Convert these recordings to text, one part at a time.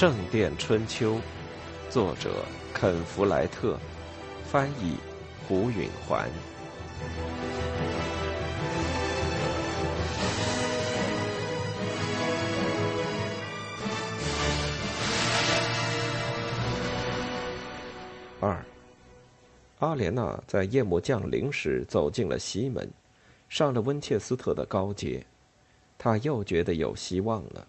圣殿春秋》，作者肯·弗莱特，翻译胡允环。二，阿莲娜在夜幕降临时走进了西门，上了温切斯特的高阶，她又觉得有希望了。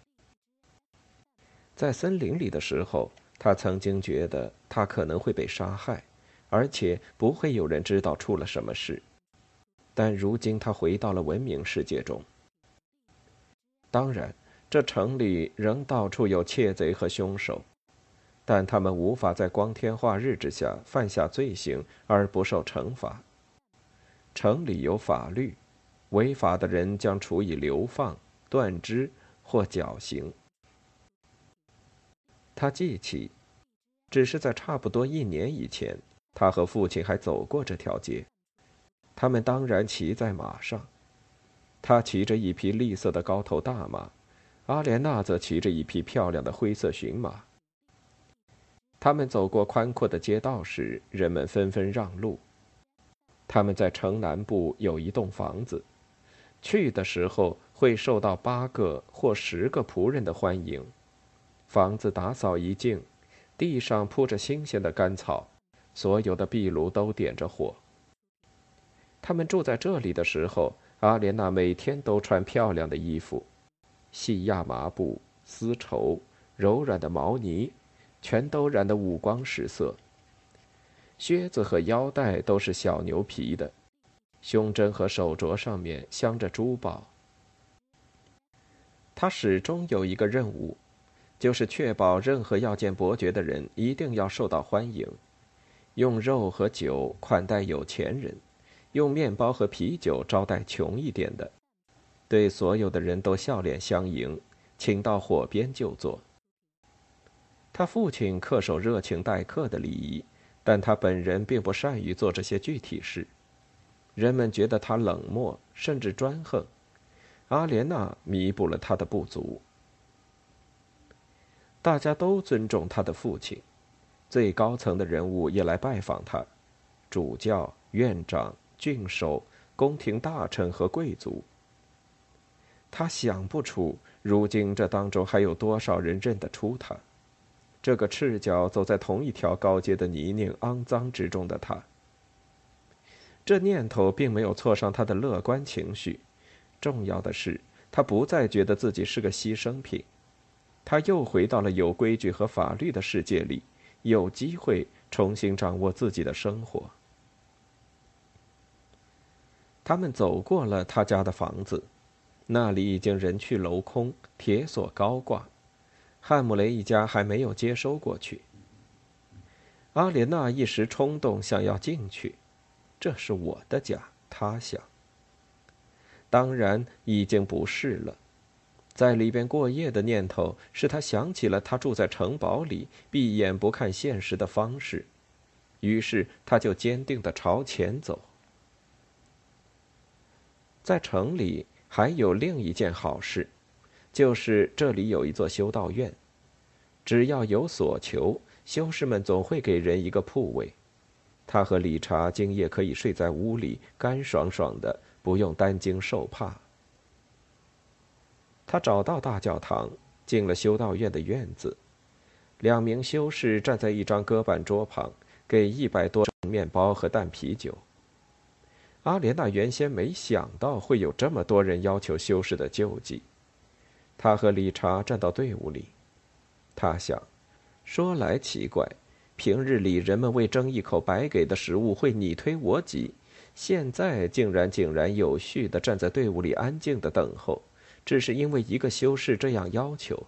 在森林里的时候，他曾经觉得他可能会被杀害，而且不会有人知道出了什么事。但如今他回到了文明世界中。当然，这城里仍到处有窃贼和凶手。但他们无法在光天化日之下犯下罪行而不受惩罚。城里有法律，违法的人将处以流放、断肢或绞刑。他记起，只是在差不多一年以前，他和父亲还走过这条街。他们当然骑在马上，他骑着一匹绿色的高头大马，阿莲娜则骑着一匹漂亮的灰色驯马。他们走过宽阔的街道时，人们纷纷让路。他们在城南部有一栋房子，去的时候会受到八个或十个仆人的欢迎。房子打扫一净，地上铺着新鲜的干草，所有的壁炉都点着火。他们住在这里的时候，阿莲娜每天都穿漂亮的衣服，细亚麻布、丝绸、柔软的毛呢。全都染得五光十色。靴子和腰带都是小牛皮的，胸针和手镯上面镶着珠宝。他始终有一个任务，就是确保任何要见伯爵的人一定要受到欢迎，用肉和酒款待有钱人，用面包和啤酒招待穷一点的，对所有的人都笑脸相迎，请到火边就坐。他父亲恪守热情待客的礼仪，但他本人并不善于做这些具体事。人们觉得他冷漠，甚至专横。阿莲娜弥补了他的不足。大家都尊重他的父亲，最高层的人物也来拜访他：主教、院长、郡守、宫廷大臣和贵族。他想不出，如今这当中还有多少人认得出他。这个赤脚走在同一条高街的泥泞肮脏之中的他，这念头并没有挫伤他的乐观情绪。重要的是，他不再觉得自己是个牺牲品，他又回到了有规矩和法律的世界里，有机会重新掌握自己的生活。他们走过了他家的房子，那里已经人去楼空，铁锁高挂。汉姆雷一家还没有接收过去。阿莲娜一时冲动，想要进去。这是我的家，他想。当然已经不是了。在里边过夜的念头，使他想起了他住在城堡里、闭眼不看现实的方式。于是，他就坚定地朝前走。在城里还有另一件好事。就是这里有一座修道院，只要有所求，修士们总会给人一个铺位。他和理查今夜可以睡在屋里，干爽爽的，不用担惊受怕。他找到大教堂，进了修道院的院子。两名修士站在一张搁板桌旁，给一百多面包和淡啤酒。阿莲娜原先没想到会有这么多人要求修士的救济。他和理查站到队伍里，他想，说来奇怪，平日里人们为争一口白给的食物会你推我挤，现在竟然井然有序地站在队伍里安静地等候，只是因为一个修士这样要求。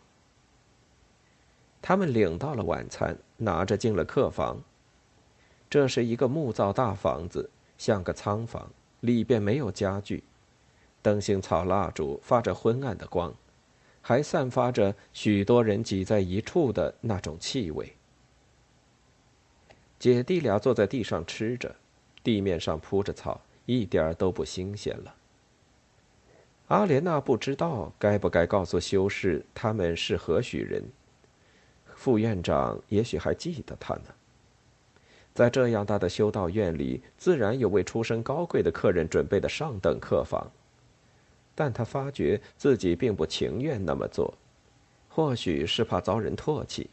他们领到了晚餐，拿着进了客房。这是一个木造大房子，像个仓房，里边没有家具，灯芯草蜡烛发着昏暗的光。还散发着许多人挤在一处的那种气味。姐弟俩坐在地上吃着，地面上铺着草，一点儿都不新鲜了。阿莲娜不知道该不该告诉修士他们是何许人。副院长也许还记得他呢。在这样大的修道院里，自然有为出身高贵的客人准备的上等客房，但他发觉自己并不情愿那么做，或许是怕遭人唾弃，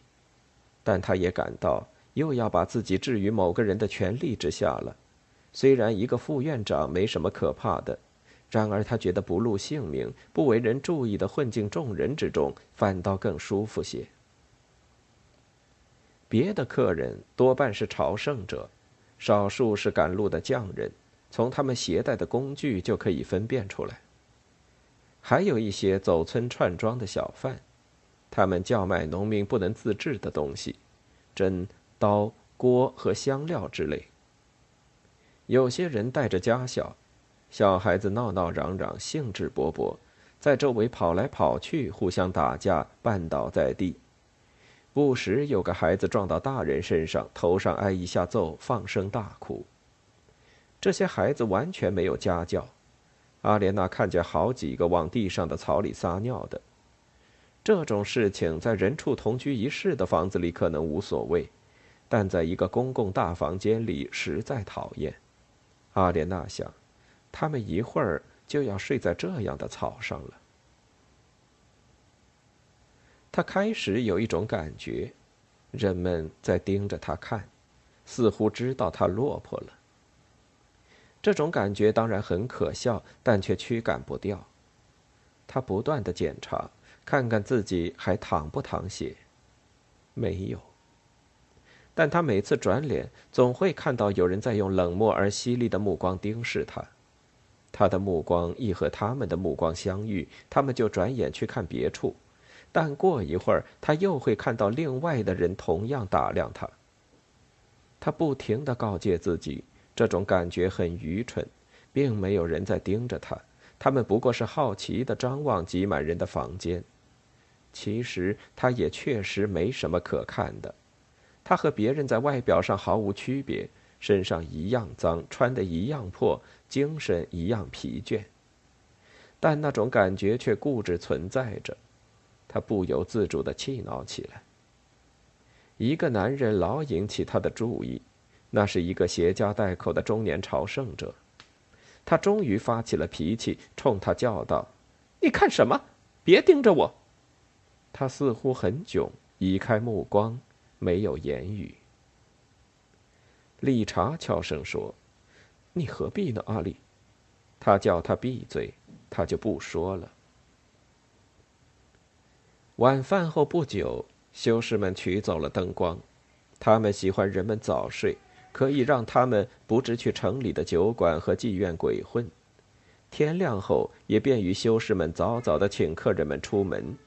但他也感到又要把自己置于某个人的权力之下了。虽然一个副院长没什么可怕的，然而他觉得不露姓名、不为人注意的混进众人之中，反倒更舒服些。别的客人多半是朝圣者，少数是赶路的匠人，从他们携带的工具就可以分辨出来。还有一些走村串庄的小贩，他们叫卖农民不能自制的东西，针、刀、锅和香料之类。有些人带着家小，小孩子闹闹嚷嚷，兴致勃勃，在周围跑来跑去，互相打架，绊倒在地。不时有个孩子撞到大人身上，头上挨一下揍，放声大哭。这些孩子完全没有家教。阿莲娜看见好几个往地上的草里撒尿的。这种事情在人畜同居一室的房子里可能无所谓，但在一个公共大房间里实在讨厌。阿莲娜想，他们一会儿就要睡在这样的草上了。他开始有一种感觉，人们在盯着他看，似乎知道他落魄了。这种感觉当然很可笑，但却驱赶不掉。他不断的检查，看看自己还淌不淌血，没有。但他每次转脸，总会看到有人在用冷漠而犀利的目光盯视他。他的目光一和他们的目光相遇，他们就转眼去看别处。但过一会儿，他又会看到另外的人同样打量他。他不停的告诫自己，这种感觉很愚蠢，并没有人在盯着他，他们不过是好奇的张望挤满人的房间。其实他也确实没什么可看的，他和别人在外表上毫无区别，身上一样脏，穿的一样破，精神一样疲倦。但那种感觉却固执存在着。他不由自主的气恼起来。一个男人老引起他的注意，那是一个携家带口的中年朝圣者。他终于发起了脾气，冲他叫道：“你看什么？别盯着我！”他似乎很窘，移开目光，没有言语。理查悄声说：“你何必呢，阿里？”他叫他闭嘴，他就不说了。晚饭后不久，修士们取走了灯光。他们喜欢人们早睡，可以让他们不致去城里的酒馆和妓院鬼混。天亮后，也便于修士们早早的请客人们出门。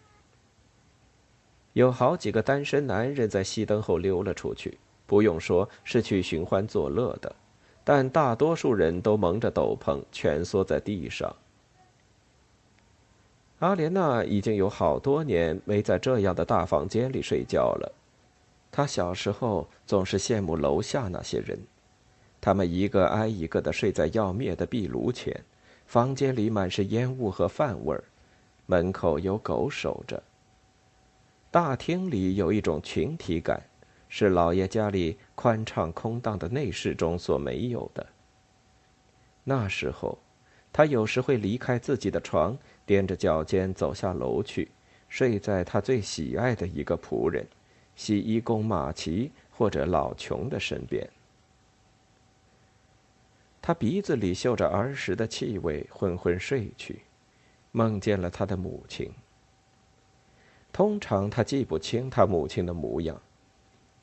有好几个单身男人在熄灯后溜了出去，不用说是去寻欢作乐的，但大多数人都蒙着斗篷，蜷缩在地上。阿莲娜已经有好多年没在这样的大房间里睡觉了。她小时候总是羡慕楼下那些人，他们一个挨一个的睡在要灭的壁炉前，房间里满是烟雾和饭味儿，门口有狗守着。大厅里有一种群体感，是老爷家里宽敞空荡的内室中所没有的。那时候，他有时会离开自己的床。踮着脚尖走下楼去，睡在他最喜爱的一个仆人——洗衣工马奇或者老琼的身边。他鼻子里嗅着儿时的气味，昏昏睡去，梦见了他的母亲。通常他记不清他母亲的模样，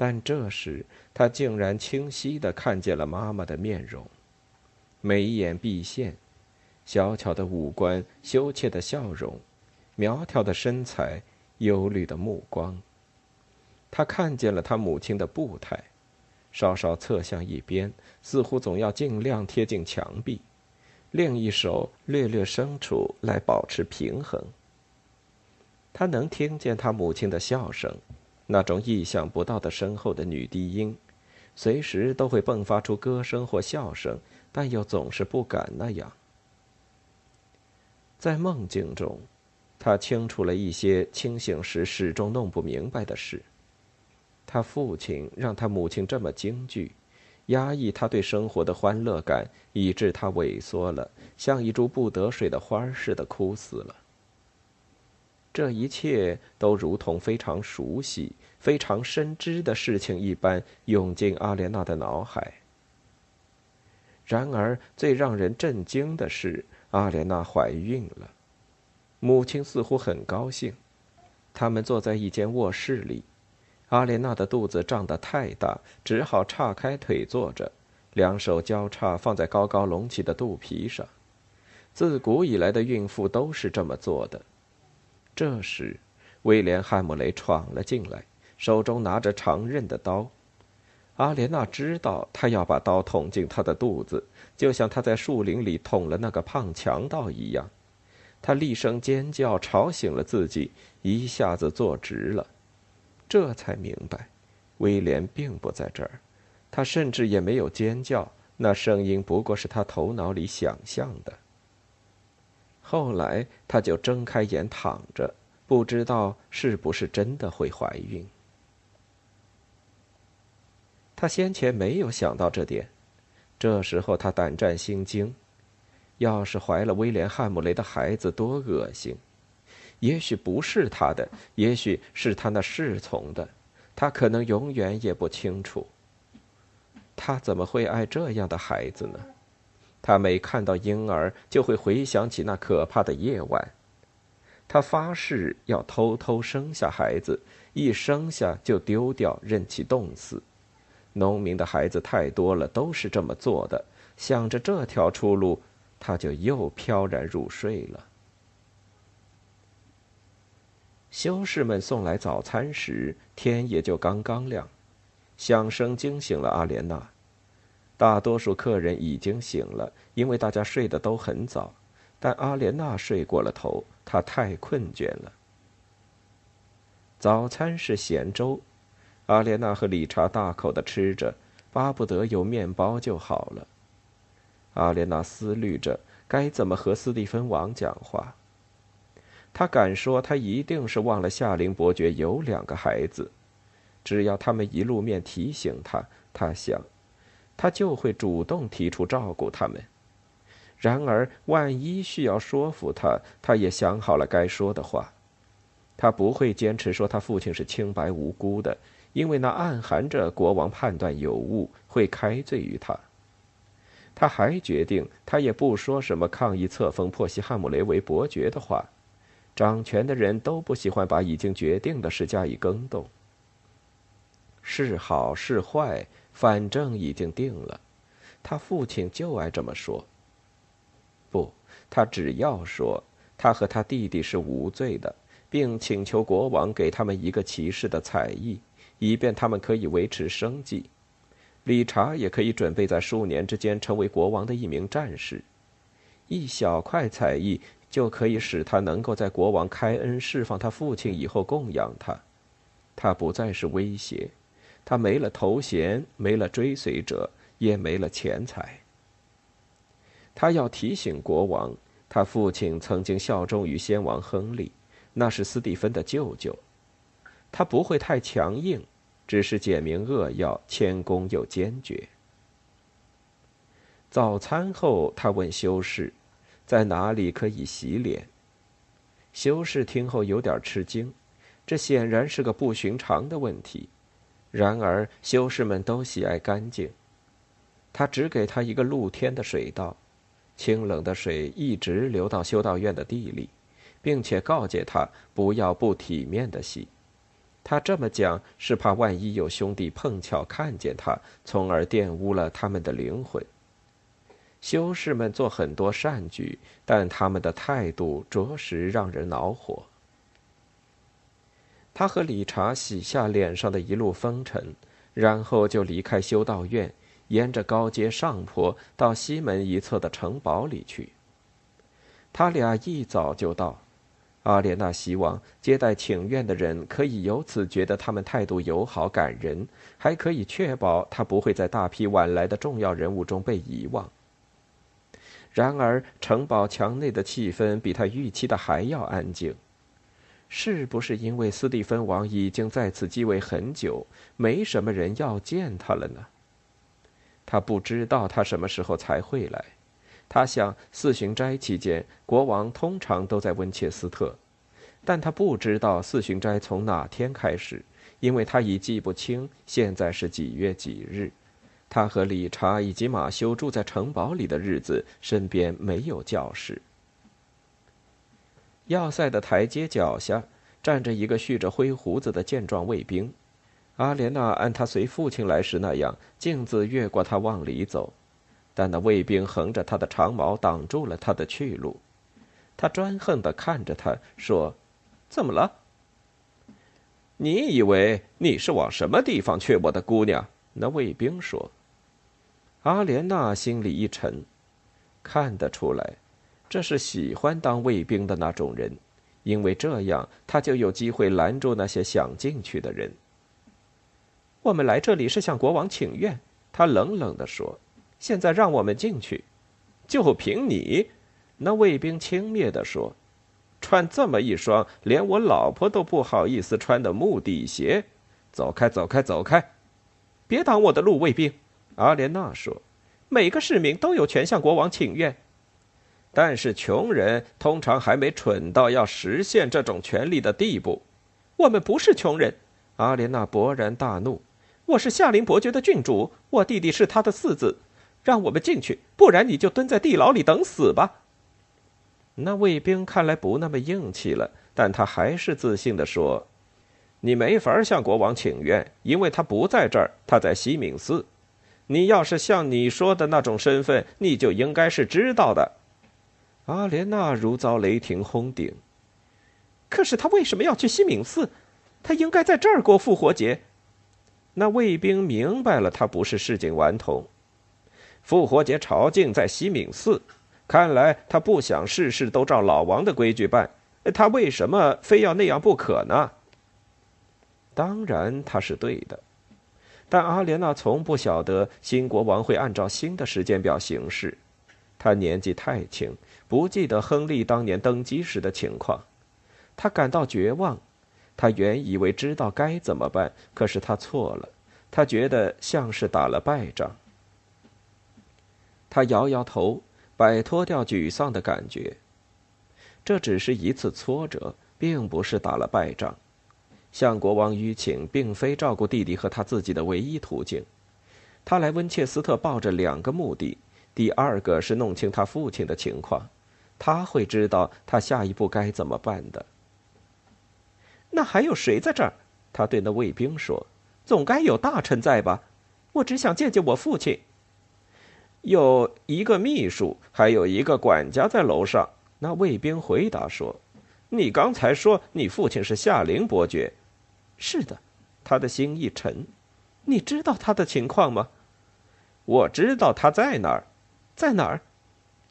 但这时他竟然清晰的看见了妈妈的面容，眉眼毕现。小巧的五官，羞怯的笑容，苗条的身材，忧虑的目光。他看见了他母亲的步态，稍稍侧向一边，似乎总要尽量贴近墙壁，另一手略略伸出来保持平衡。他能听见他母亲的笑声，那种意想不到的深厚的女低音，随时都会迸发出歌声或笑声，但又总是不敢那样。在梦境中，他清楚了一些清醒时始终弄不明白的事。他父亲让他母亲这么惊惧，压抑他对生活的欢乐感，以致他萎缩了，像一株不得水的花似的枯死了。这一切都如同非常熟悉、非常深知的事情一般涌进阿莲娜的脑海。然而，最让人震惊的是，阿莲娜怀孕了。母亲似乎很高兴。他们坐在一间卧室里，阿莲娜的肚子胀得太大，只好岔开腿坐着，两手交叉放在高高隆起的肚皮上。自古以来的孕妇都是这么做的。这时，威廉·汉姆雷闯了进来，手中拿着长刃的刀。阿莲娜知道他要把刀捅进他的肚子，就像他在树林里捅了那个胖强盗一样。他厉声尖叫，吵醒了自己，一下子坐直了，这才明白，威廉并不在这儿，他甚至也没有尖叫，那声音不过是他头脑里想象的。后来，她就睁开眼躺着，不知道是不是真的会怀孕。他先前没有想到这点，这时候他胆战心惊。要是怀了威廉·汉姆雷的孩子，多恶心！也许不是他的，也许是他那侍从的，他可能永远也不清楚。他怎么会爱这样的孩子呢？他每看到婴儿，就会回想起那可怕的夜晚。他发誓要偷偷生下孩子，一生下就丢掉，任其冻死。农民的孩子太多了，都是这么做的。想着这条出路。他就又飘然入睡了。修士们送来早餐时，天也就刚刚亮，响声惊醒了阿莲娜。大多数客人已经醒了，因为大家睡得都很早，但阿莲娜睡过了头，她太困倦了。早餐是咸粥，阿莲娜和理查大口的吃着，巴不得有面包就好了。阿莲娜思虑着该怎么和斯蒂芬王讲话。他敢说，他一定是忘了夏林伯爵有两个孩子。只要他们一露面提醒他，他想，他就会主动提出照顾他们。然而，万一需要说服他，他也想好了该说的话。他不会坚持说他父亲是清白无辜的，因为那暗含着国王判断有误，会开罪于他。他还决定，他也不说什么抗议册封珀西汉姆雷为伯爵的话。掌权的人都不喜欢把已经决定的事加以更动。是好是坏，反正已经定了。他父亲就爱这么说。不，他只要说他和他弟弟是无罪的，并请求国王给他们一个骑士的才艺，以便他们可以维持生计。理查也可以准备在数年之间成为国王的一名战士，一小块才艺就可以使他能够在国王开恩释放他父亲以后供养他。他不再是威胁，他没了头衔，没了追随者，也没了钱财。他要提醒国王，他父亲曾经效忠于先王亨利，那是斯蒂芬的舅舅。他不会太强硬。只是简明扼要，谦恭又坚决。早餐后，他问修士，在哪里可以洗脸？修士听后有点吃惊，这显然是个不寻常的问题。然而，修士们都喜爱干净。他只给他一个露天的水道，清冷的水一直流到修道院的地里，并且告诫他不要不体面的洗。他这么讲是怕万一有兄弟碰巧看见他，从而玷污了他们的灵魂。修士们做很多善举，但他们的态度着实让人恼火。他和理查洗下脸上的一路风尘，然后就离开修道院，沿着高街上坡到西门一侧的城堡里去。他俩一早就到。阿莲娜希望接待请愿的人可以由此觉得他们态度友好感人，还可以确保他不会在大批晚来的重要人物中被遗忘。然而，城堡墙内的气氛比他预期的还要安静。是不是因为斯蒂芬王已经在此继位很久，没什么人要见他了呢？他不知道他什么时候才会来。他想，四旬斋期间，国王通常都在温切斯特，但他不知道四旬斋从哪天开始，因为他已记不清现在是几月几日。他和理查以及马修住在城堡里的日子，身边没有教室。要塞的台阶脚下站着一个蓄着灰胡子的健壮卫兵。阿莲娜按他随父亲来时那样，径自越过他往里走。但那卫兵横着他的长矛，挡住了他的去路。他专横地看着他，说：“怎么了？你以为你是往什么地方去，我的姑娘？”那卫兵说。阿莲娜心里一沉，看得出来，这是喜欢当卫兵的那种人，因为这样他就有机会拦住那些想进去的人。我们来这里是向国王请愿，他冷冷地说。现在让我们进去，就凭你？那卫兵轻蔑地说：“穿这么一双连我老婆都不好意思穿的木底鞋，走开，走开，走开！别挡我的路，卫兵。”阿莲娜说：“每个市民都有权向国王请愿，但是穷人通常还没蠢到要实现这种权利的地步。我们不是穷人。”阿莲娜勃然大怒：“我是夏林伯爵的郡主，我弟弟是他的四子。”让我们进去，不然你就蹲在地牢里等死吧。那卫兵看来不那么硬气了，但他还是自信地说：“你没法向国王请愿，因为他不在这儿，他在西敏寺。你要是像你说的那种身份，你就应该是知道的。”阿莲娜如遭雷霆轰顶。可是他为什么要去西敏寺？他应该在这儿过复活节。那卫兵明白了，他不是市井顽童。复活节朝觐在西敏寺，看来他不想事事都照老王的规矩办。他为什么非要那样不可呢？当然他是对的，但阿莲娜从不晓得新国王会按照新的时间表行事。他年纪太轻，不记得亨利当年登基时的情况。他感到绝望。他原以为知道该怎么办，可是他错了。他觉得像是打了败仗。他摇摇头，摆脱掉沮丧的感觉。这只是一次挫折，并不是打了败仗。向国王吁请，并非照顾弟弟和他自己的唯一途径。他来温切斯特抱着两个目的：第二个是弄清他父亲的情况，他会知道他下一步该怎么办的。那还有谁在这儿？他对那卫兵说：“总该有大臣在吧？我只想见见我父亲。”有一个秘书，还有一个管家在楼上。那卫兵回答说：“你刚才说你父亲是夏林伯爵，是的。”他的心一沉。你知道他的情况吗？我知道他在哪儿，在哪儿？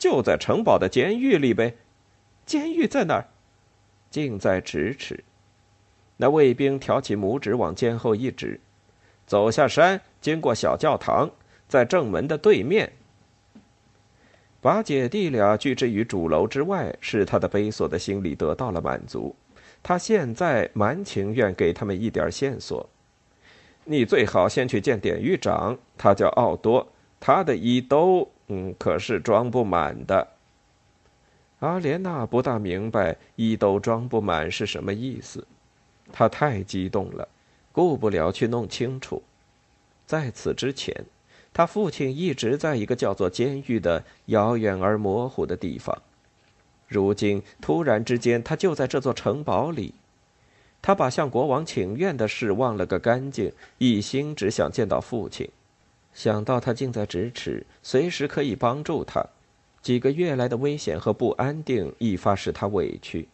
就在城堡的监狱里呗。监狱在哪儿？近在咫尺。那卫兵挑起拇指往肩后一指，走下山，经过小教堂，在正门的对面。把姐弟俩拒之于主楼之外，使他的悲索的心理得到了满足。他现在蛮情愿给他们一点线索。你最好先去见典狱长，他叫奥多，他的衣兜，嗯，可是装不满的。阿莲娜不大明白衣兜装不满是什么意思，她太激动了，顾不了去弄清楚。在此之前。他父亲一直在一个叫做监狱的遥远而模糊的地方，如今突然之间，他就在这座城堡里。他把向国王请愿的事忘了个干净，一心只想见到父亲。想到他近在咫尺，随时可以帮助他，几个月来的危险和不安定一发使他委屈。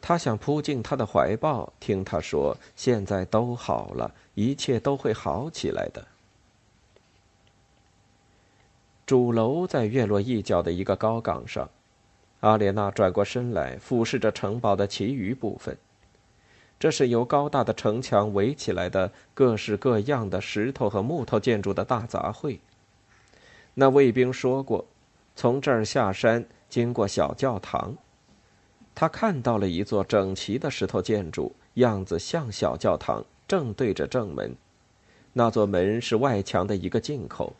他想扑进他的怀抱，听他说：“现在都好了，一切都会好起来的。”主楼在月落一角的一个高岗上，阿莲娜转过身来，俯视着城堡的其余部分。这是由高大的城墙围起来的各式各样的石头和木头建筑的大杂烩。那卫兵说过，从这儿下山，经过小教堂。他看到了一座整齐的石头建筑，样子像小教堂，正对着正门。那座门是外墙的一个进口，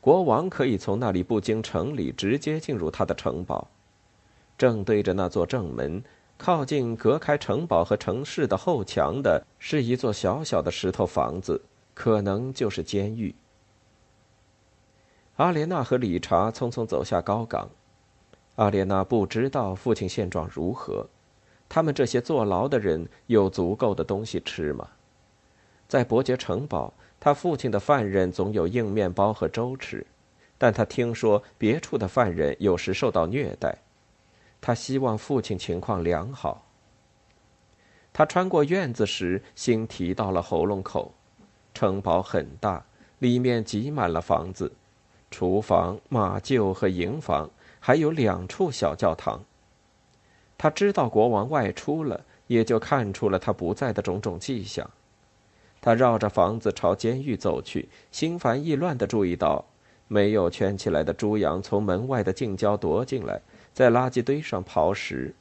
国王可以从那里不经城里直接进入他的城堡。正对着那座正门，靠近隔开城堡和城市的后墙的，是一座小小的石头房子，可能就是监狱。阿莲娜和理查匆匆走下高岗。阿莲娜不知道父亲现状如何，他们这些坐牢的人有足够的东西吃吗？在伯爵城堡，他父亲的犯人总有硬面包和粥吃，但他听说别处的犯人有时受到虐待。他希望父亲情况良好。他穿过院子时，心提到了喉咙口。城堡很大，里面挤满了房子。厨房、马厩和营房，还有两处小教堂。他知道国王外出了，也就看出了他不在的种种迹象。他绕着房子朝监狱走去，心烦意乱地注意到，没有圈起来的猪羊从门外的近郊踱进来，在垃圾堆上刨食。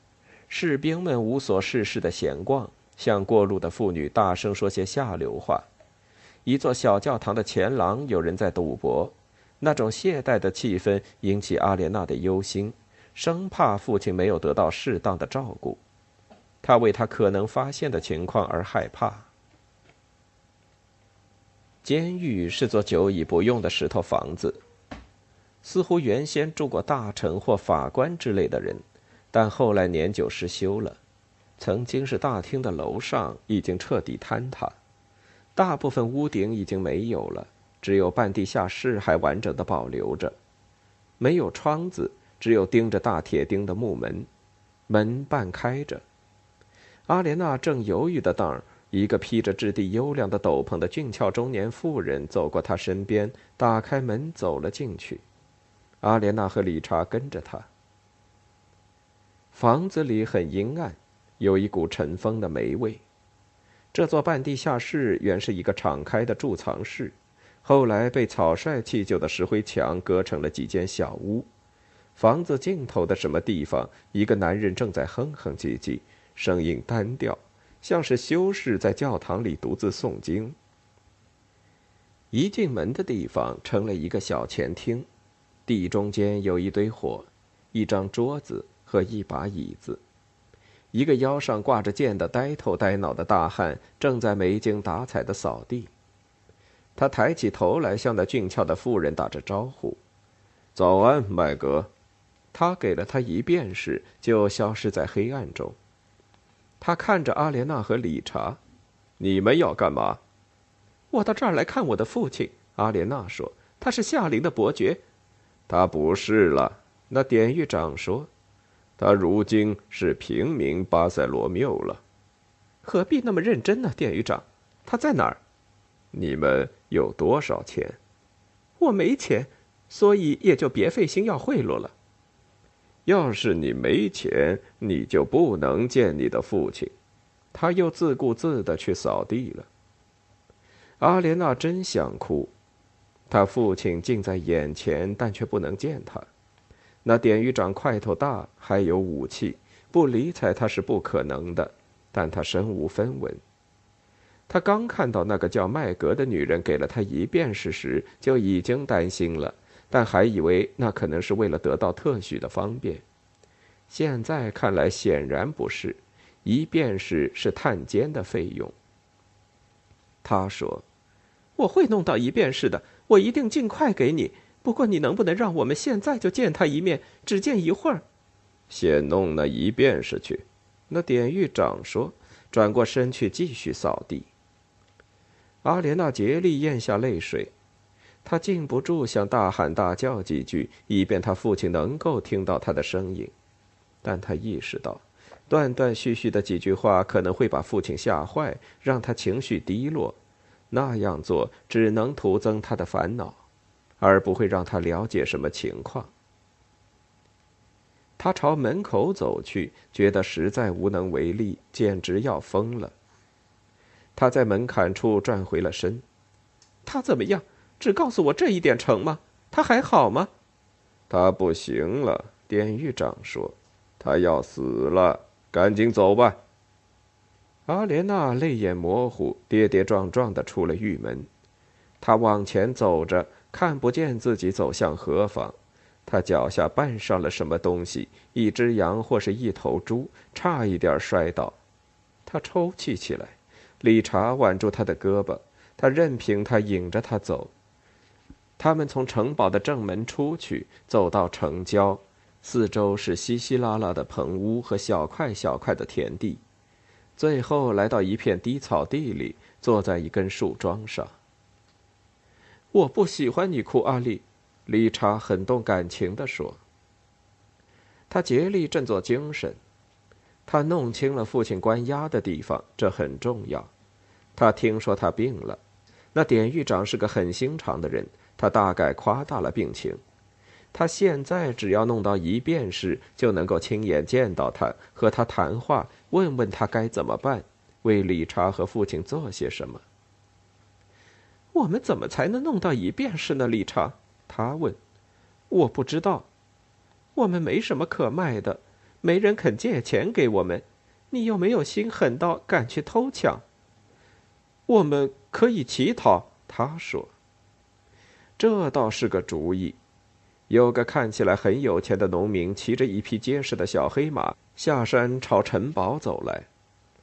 士兵们无所事事地闲逛，向过路的妇女大声说些下流话。一座小教堂的前廊有人在赌博。那种懈怠的气氛引起阿莲娜的忧心，生怕父亲没有得到适当的照顾。他为他可能发现的情况而害怕。监狱是座久已不用的石头房子，似乎原先住过大臣或法官之类的人，但后来年久失修了。曾经是大厅的楼上已经彻底坍塌，大部分屋顶已经没有了。只有半地下室还完整的保留着，没有窗子，只有钉着大铁钉的木门，门半开着。阿莲娜正犹豫的当儿，一个披着质地优良的斗篷的俊俏中年妇人走过她身边，打开门走了进去。阿莲娜和理查跟着他。房子里很阴暗，有一股尘封的霉味。这座半地下室原是一个敞开的贮藏室。后来被草率砌就的石灰墙隔成了几间小屋，房子尽头的什么地方，一个男人正在哼哼唧唧，声音单调，像是修士在教堂里独自诵经。一进门的地方成了一个小前厅，地中间有一堆火，一张桌子和一把椅子，一个腰上挂着剑的呆头呆脑的大汉正在没精打采的扫地。他抬起头来，向那俊俏的妇人打着招呼：“早安，麦格。”他给了他一便士，就消失在黑暗中。他看着阿莲娜和理查：“你们要干嘛？”“我到这儿来看我的父亲。”阿莲娜说：“他是夏林的伯爵。”“他不是了。”那典狱长说：“他如今是平民巴塞罗缪了。”“何必那么认真呢，典狱长？他在哪儿？”你们有多少钱？我没钱，所以也就别费心要贿赂了。要是你没钱，你就不能见你的父亲。他又自顾自的去扫地了。阿莲娜真想哭，他父亲近在眼前，但却不能见他。那典狱长块头大，还有武器，不理睬他是不可能的。但他身无分文。他刚看到那个叫麦格的女人给了他一便士时，就已经担心了，但还以为那可能是为了得到特许的方便。现在看来，显然不是，一便士是探监的费用。他说：“我会弄到一便士的，我一定尽快给你。不过，你能不能让我们现在就见他一面，只见一会儿？”先弄那一便是去。那典狱长说，转过身去继续扫地。阿莲娜竭力咽下泪水，她禁不住想大喊大叫几句，以便她父亲能够听到她的声音。但她意识到，断断续续的几句话可能会把父亲吓坏，让他情绪低落。那样做只能徒增他的烦恼，而不会让他了解什么情况。他朝门口走去，觉得实在无能为力，简直要疯了。他在门槛处转回了身，他怎么样？只告诉我这一点成吗？他还好吗？他不行了，典狱长说，他要死了。赶紧走吧。阿莲娜泪眼模糊，跌跌撞撞的出了狱门。她往前走着，看不见自己走向何方。她脚下绊上了什么东西，一只羊或是一头猪，差一点摔倒。她抽泣起来。理查挽住她的胳膊，他任凭他引着她走。他们从城堡的正门出去，走到城郊，四周是稀稀拉拉的棚屋和小块小块的田地。最后来到一片低草地里，坐在一根树桩上。我不喜欢你哭，阿丽，理查很动感情地说。他竭力振作精神，他弄清了父亲关押的地方，这很重要。他听说他病了，那典狱长是个很心肠的人，他大概夸大了病情。他现在只要弄到一便士，就能够亲眼见到他，和他谈话，问问他该怎么办，为理查和父亲做些什么。我们怎么才能弄到一便士呢？理查，他问。我不知道。我们没什么可卖的，没人肯借钱给我们。你又没有心狠到敢去偷抢。我们可以乞讨，他说。这倒是个主意。有个看起来很有钱的农民骑着一匹结实的小黑马下山朝城堡走来，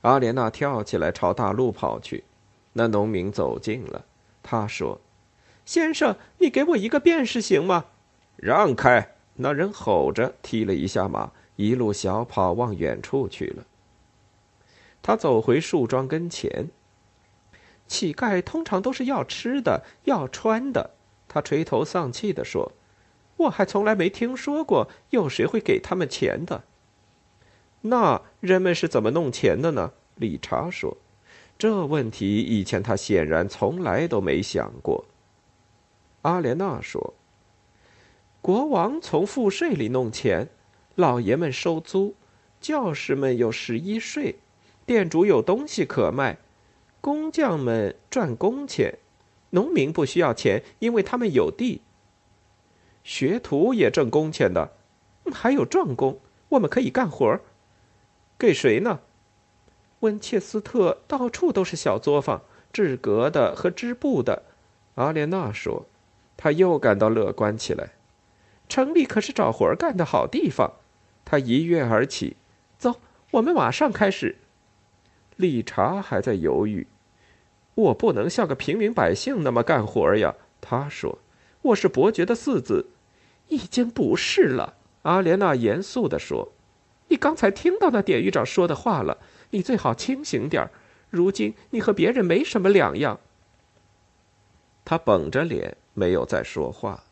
阿莲娜跳起来朝大路跑去。那农民走近了，他说：“先生，你给我一个便士行吗？”让开！那人吼着踢了一下马，一路小跑往远处去了。他走回树桩跟前。乞丐通常都是要吃的，要穿的。他垂头丧气地说。我还从来没听说过有谁会给他们钱的。那人们是怎么弄钱的呢？理查说：“这问题以前他显然从来都没想过。”阿莲娜说：“国王从赋税里弄钱，老爷们收租，教士们有十一税，店主有东西可卖，工匠们赚工钱，农民不需要钱，因为他们有地。”学徒也挣工钱的，还有壮工，我们可以干活给谁呢？温切斯特到处都是小作坊，制革的和织布的。阿莲娜说，他又感到乐观起来。城里可是找活干的好地方。他一跃而起，走，我们马上开始。理查还在犹豫。我不能像个平民百姓那么干活呀，他说。我是伯爵的嗣子，已经不是了。阿莲娜严肃地说：“你刚才听到那典狱长说的话了，你最好清醒点如今你和别人没什么两样。”他绷着脸，没有再说话。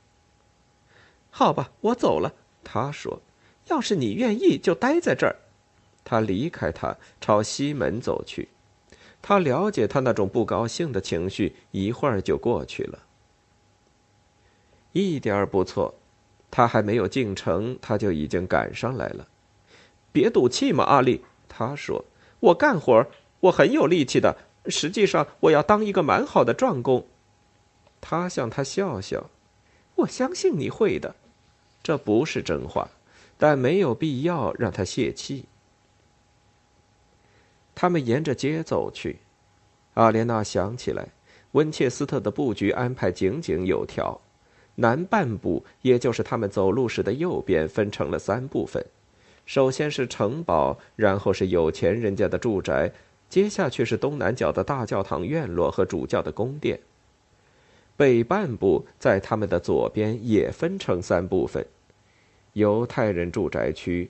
好吧，我走了。他说：“要是你愿意，就待在这儿。”他离开他，朝西门走去。他了解他那种不高兴的情绪，一会儿就过去了。一点不错，他还没有进城，他就已经赶上来了。别赌气嘛，阿丽。他说：“我干活，我很有力气的。实际上，我要当一个蛮好的壮工。”他向他笑笑：“我相信你会的。”这不是真话，但没有必要让他泄气。他们沿着街走去，阿莲娜想起来，温切斯特的布局安排井井有条。南半部，也就是他们走路时的右边，分成了三部分。首先是城堡，然后是有钱人家的住宅，接下去是东南角的大教堂院落和主教的宫殿。北半部在他们的左边也分成三部分：犹太人住宅区、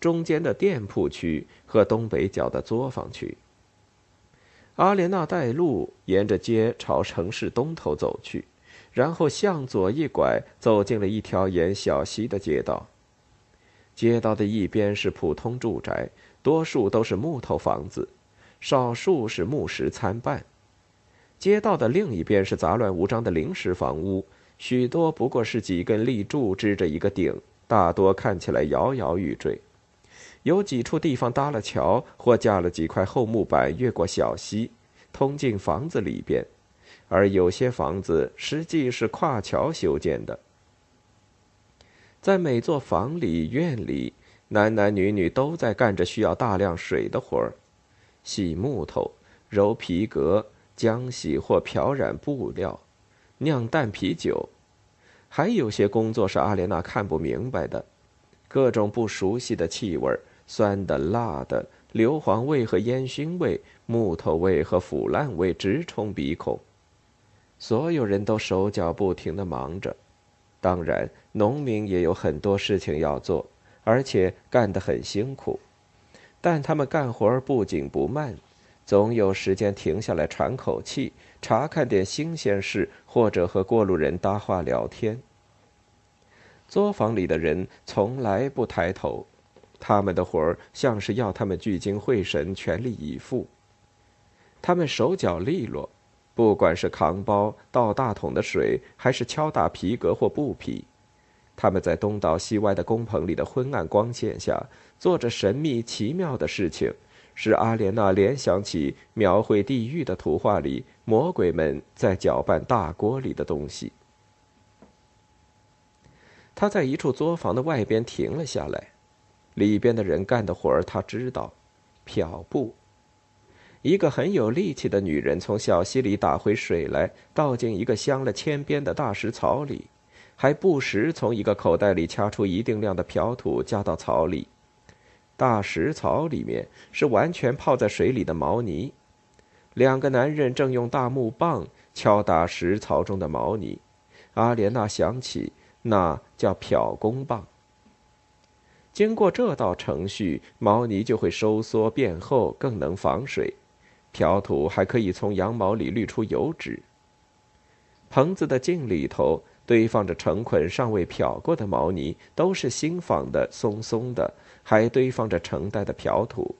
中间的店铺区和东北角的作坊区。阿莲娜带路，沿着街朝城市东头走去。然后向左一拐，走进了一条沿小溪的街道。街道的一边是普通住宅，多数都是木头房子，少数是木石参半。街道的另一边是杂乱无章的临时房屋，许多不过是几根立柱支着一个顶，大多看起来摇摇欲坠。有几处地方搭了桥，或架了几块厚木板，越过小溪，通进房子里边。而有些房子实际是跨桥修建的。在每座房里、院里，男男女女都在干着需要大量水的活儿：洗木头、揉皮革、浆洗或漂染布料、酿淡啤酒。还有些工作是阿莲娜看不明白的，各种不熟悉的气味，酸的、辣的、硫磺味和烟熏味、木头味和腐烂味直冲鼻孔。所有人都手脚不停地忙着，当然，农民也有很多事情要做，而且干得很辛苦。但他们干活不紧不慢，总有时间停下来喘口气。查看点新鲜事，或者和过路人搭话聊天。作坊里的人从来不抬头，他们的活儿像是要他们聚精会神、全力以赴。他们手脚利落，不管是扛包、倒大桶的水，还是敲打皮革或布匹，他们在东倒西歪的工棚里的昏暗光线下，做着神秘奇妙的事情。使阿莲娜联想起描绘地狱的图画里魔鬼们在搅拌大锅里的东西。他在一处作坊的外边停了下来，里边的人干的活儿他知道，漂布。一个很有力气的女人从小溪里打回水来，倒进一个镶了铅边的大石槽里，还不时从一个口袋里掐出一定量的漂土加到槽里。大石槽里面是完全泡在水里的毛泥，两个男人正用大木棒敲打石槽中的毛泥。阿莲娜想起，那叫漂工棒。经过这道程序，毛泥就会收缩变厚，更能防水。漂土还可以从羊毛里滤出油脂。棚子的镜里头堆放着成捆尚未漂过的毛呢，都是新纺的，松松的。还堆放着成袋的漂土。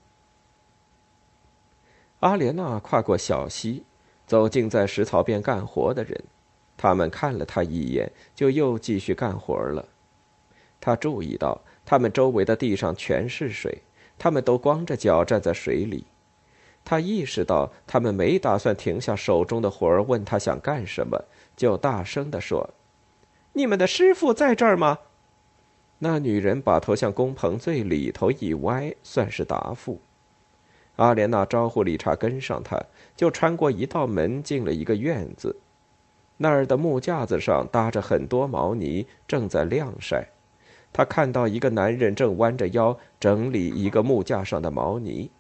阿莲娜跨过小溪，走进在石槽边干活的人，他们看了他一眼，就又继续干活了。他注意到他们周围的地上全是水，他们都光着脚站在水里。他意识到他们没打算停下手中的活儿，问他想干什么，就大声地说：“你们的师傅在这儿吗？”那女人把头向工棚最里头一歪，算是答复。阿莲娜招呼理查跟上他，就穿过一道门进了一个院子。那儿的木架子上搭着很多毛泥，正在晾晒。他看到一个男人正弯着腰整理一个木架上的毛泥。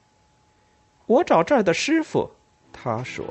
我找这儿的师傅，他说。